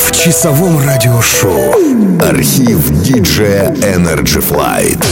в часовом радиошоу. Архив диджея Energy Flight.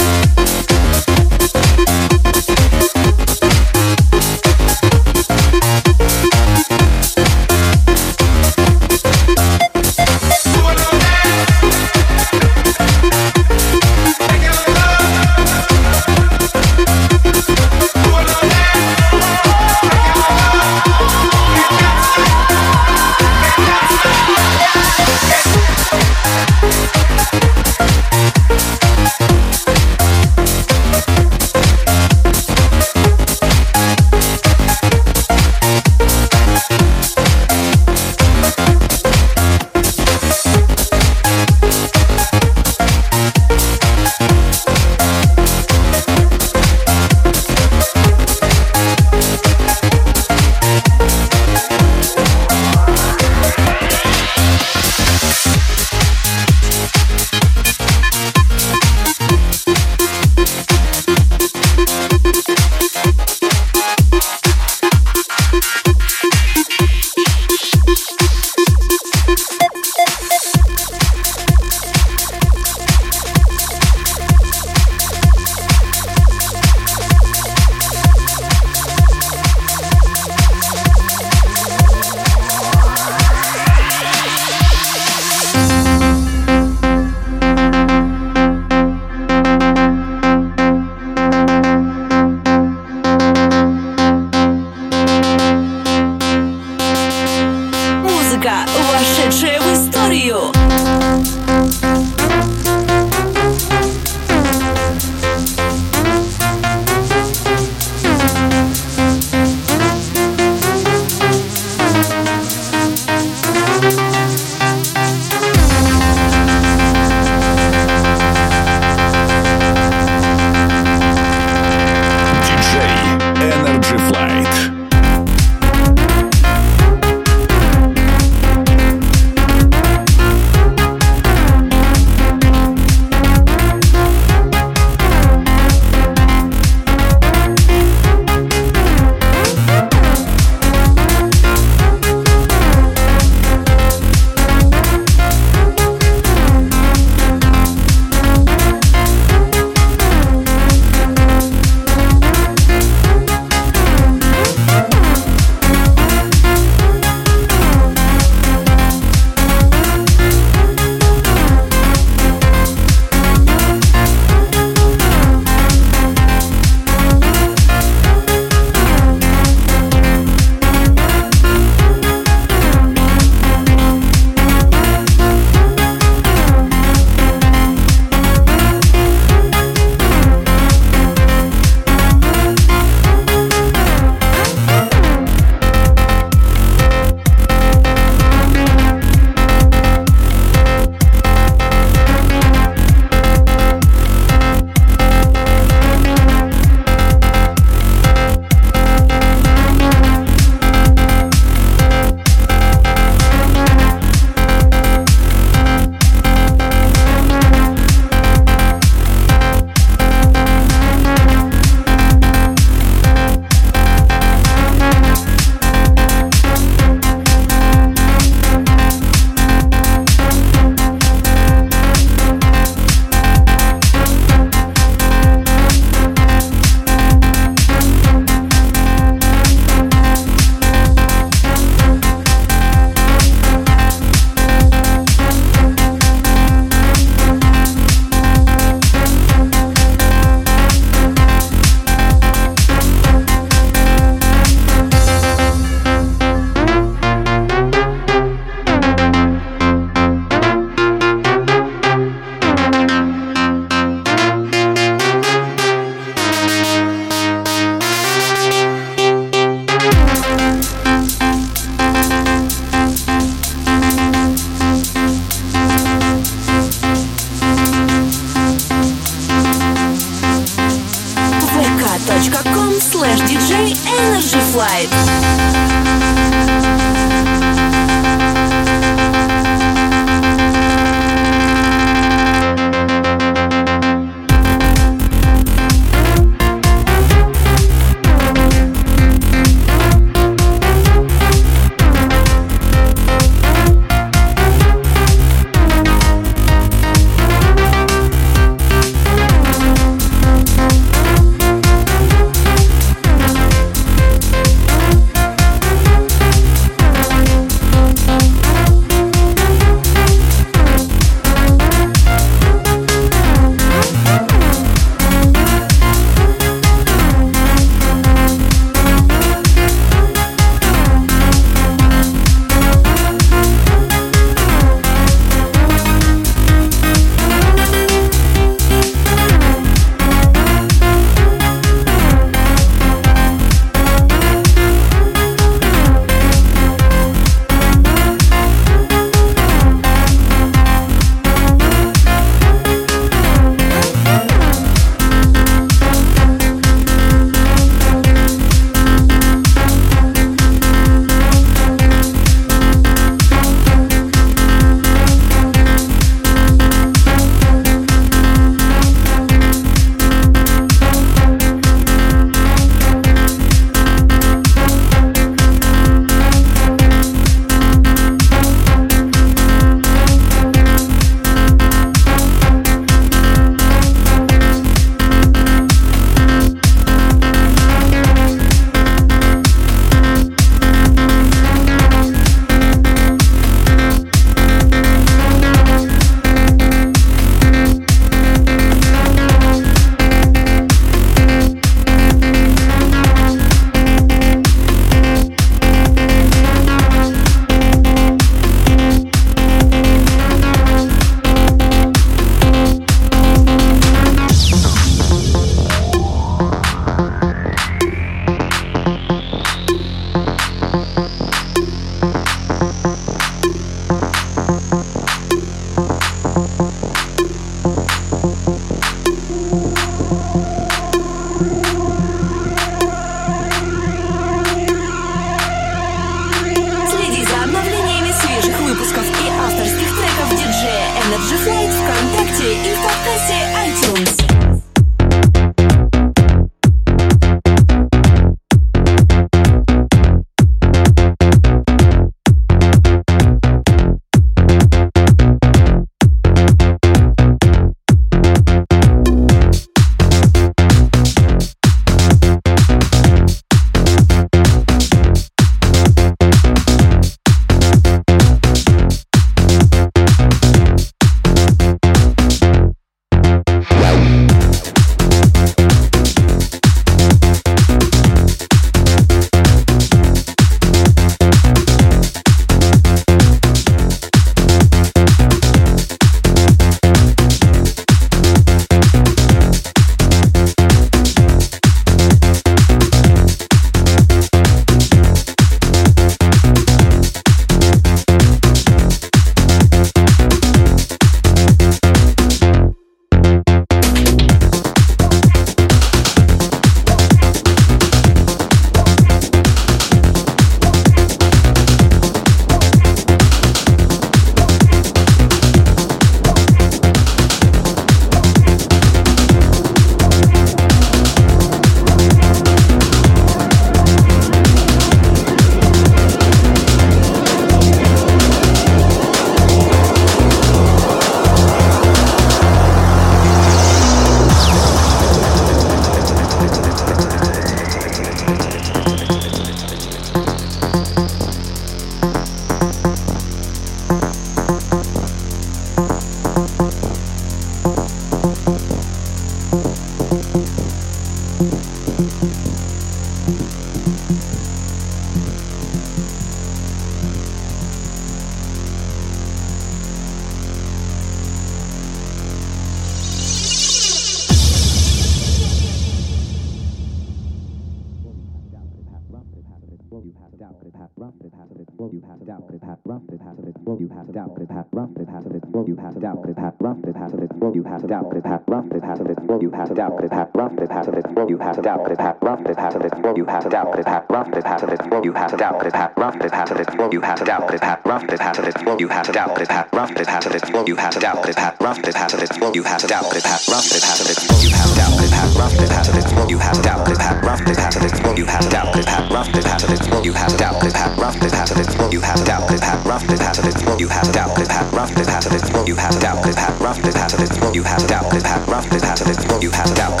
doubted, have doubted, have what you have doubted, have doubted, have what you have doubted, have doubted, have what you have doubted, have doubted, have what you have doubted, have doubted, have what you have doubted, have doubted, have what you have doubted, have doubted, have what you have doubted, have doubted, have what you have doubted, have doubted, have what you have doubted, have doubted, have what you have doubted, have doubted, have what you have doubted, have doubted, have what you have doubted, have doubted, have what you have doubted, have doubted, have what you have doubted, have doubted, have what you have doubted, have doubted, have what you have doubted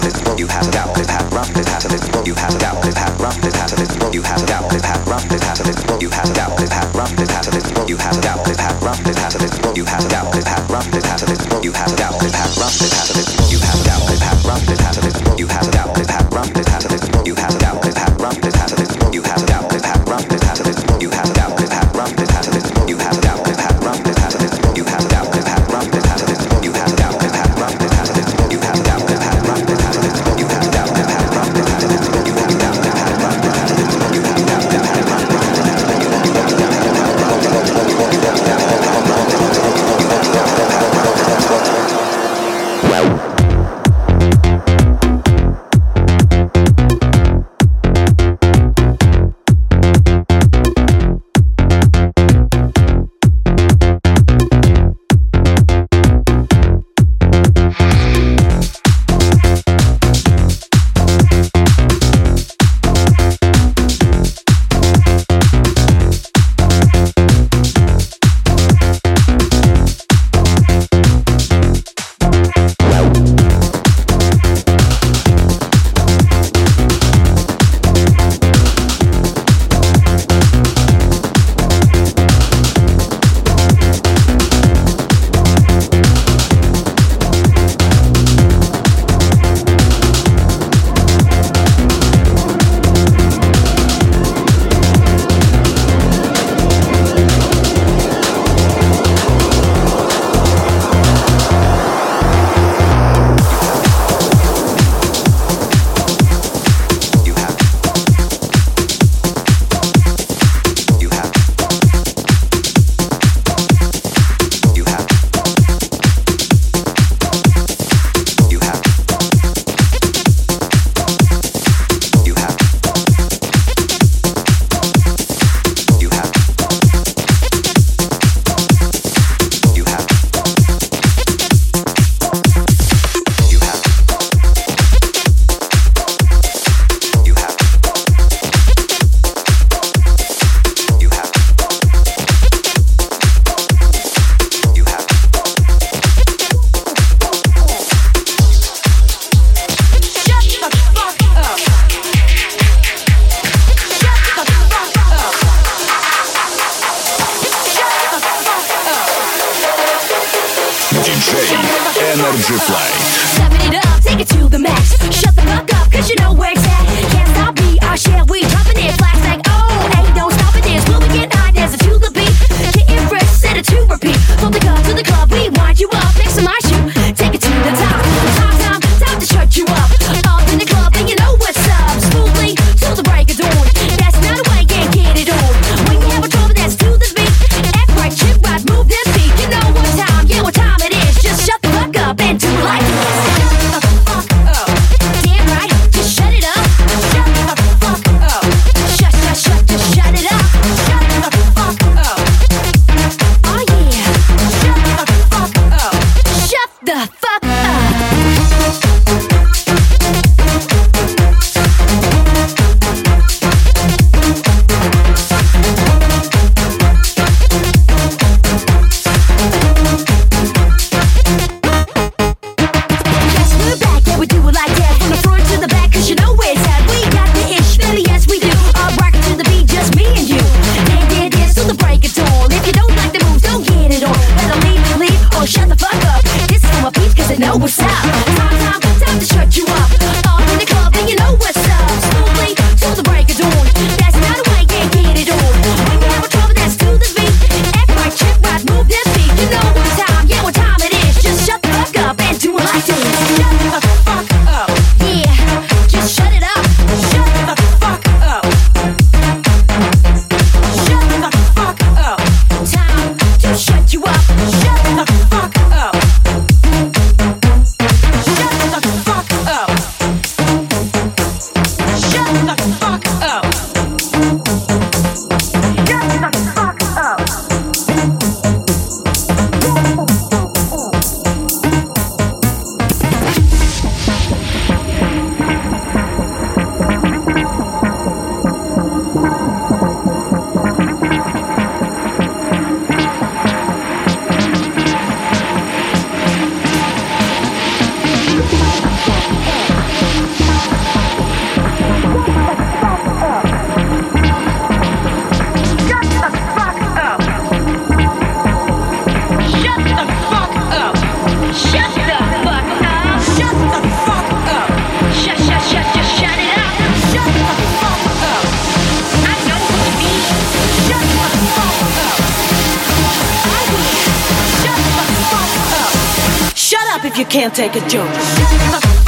you have to doubt this have rough this have to this you have to doubt this have rough this have to this you have to doubt this have rough this have to this you have to doubt this have rough this have to this you have to doubt this have rough this have to this you have to doubt this have rough this have to this you can't take a joke.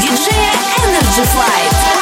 диджея Energy Flight».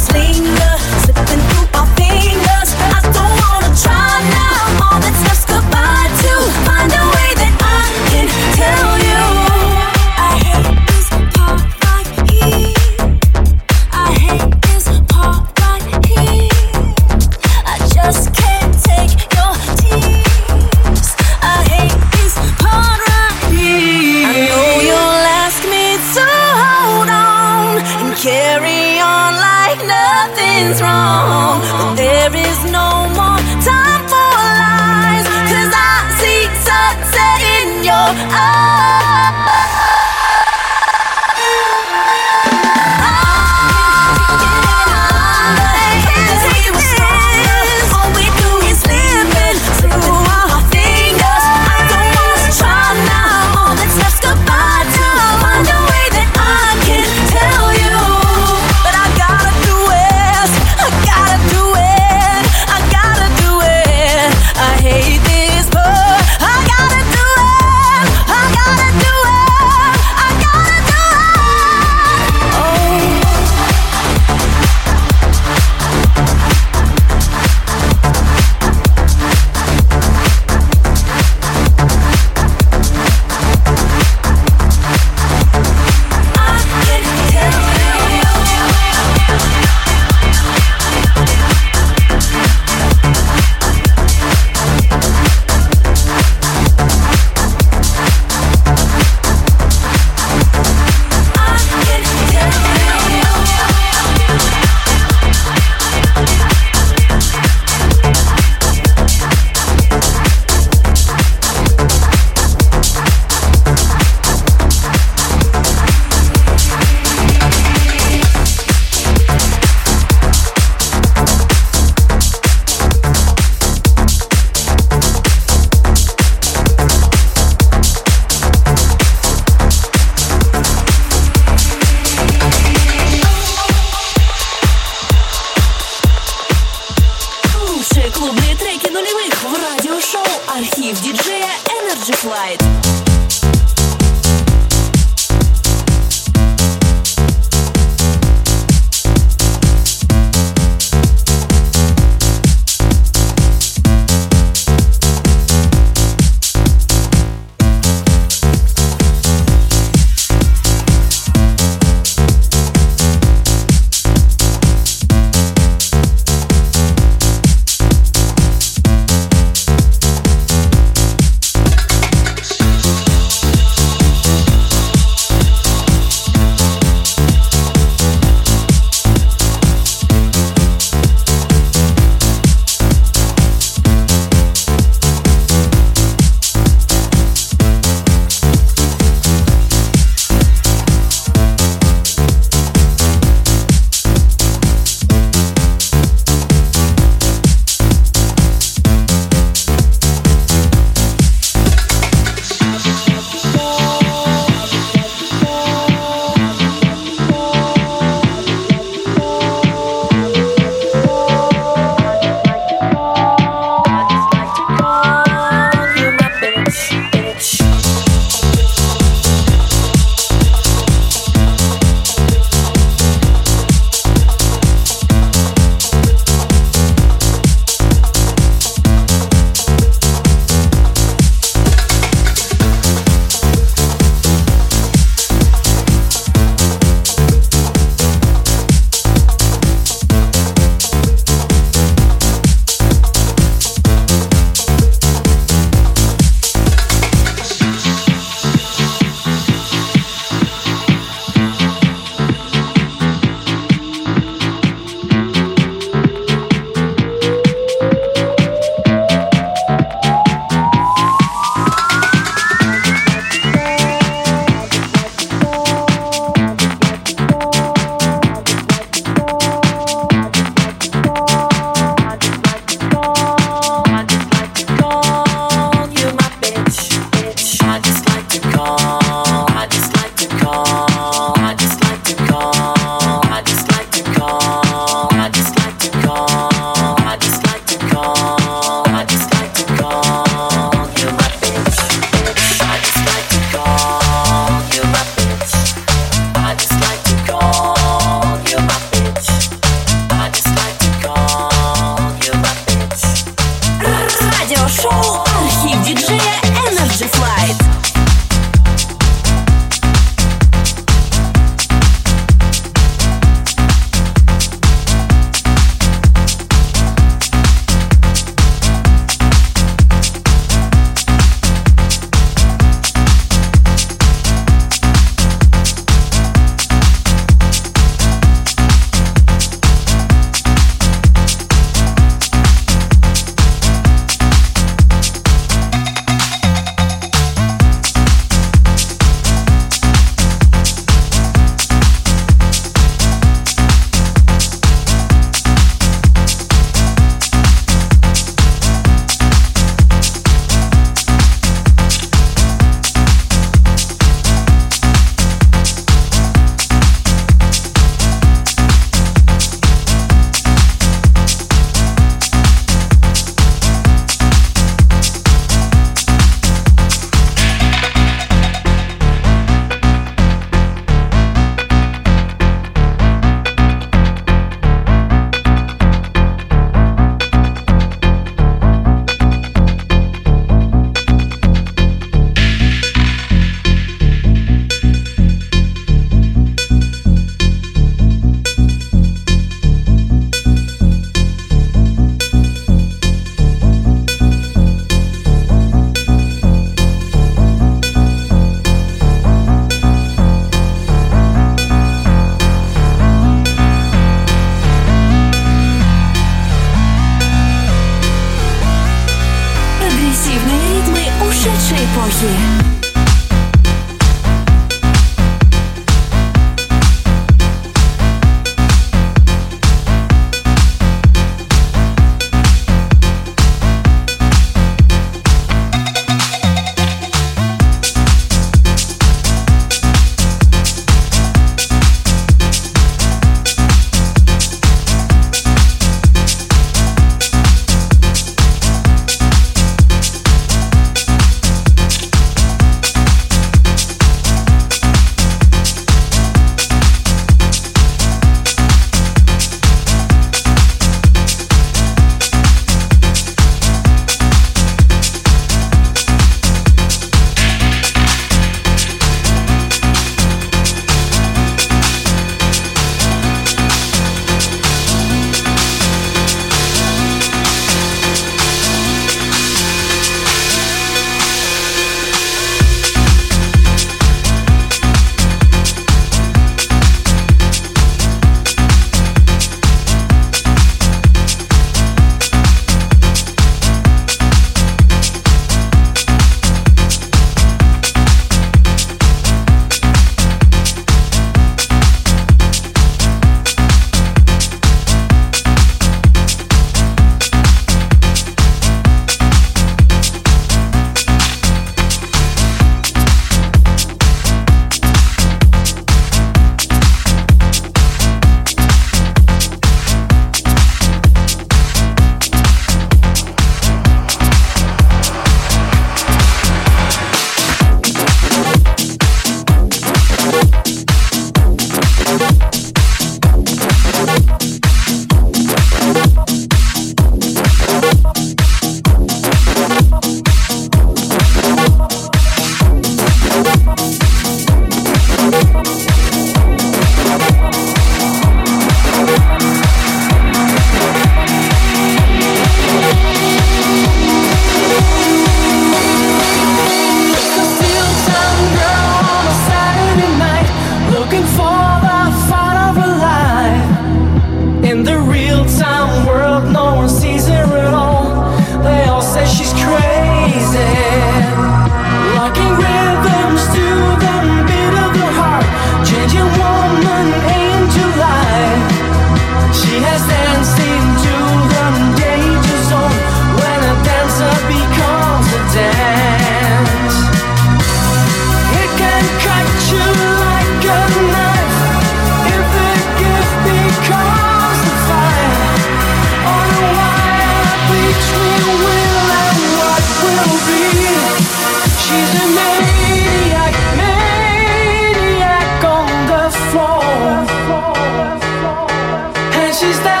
And she's there.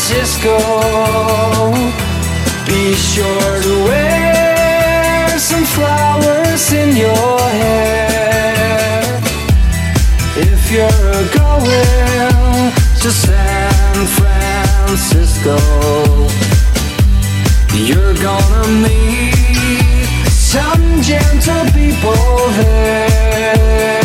Francisco. Be sure to wear some flowers in your hair. If you're going to San Francisco, you're gonna meet some gentle people there.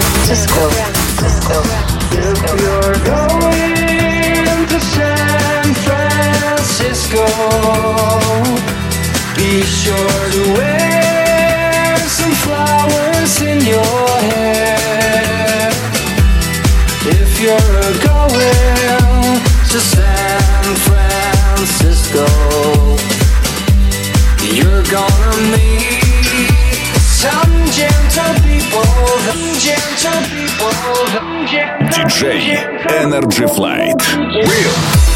Francisco. Francisco. If you're going to San Francisco, be sure to wear some flowers in your hair. If you're going to San Francisco, you're gonna meet some gentle people. Диджей Energy Flight. Real.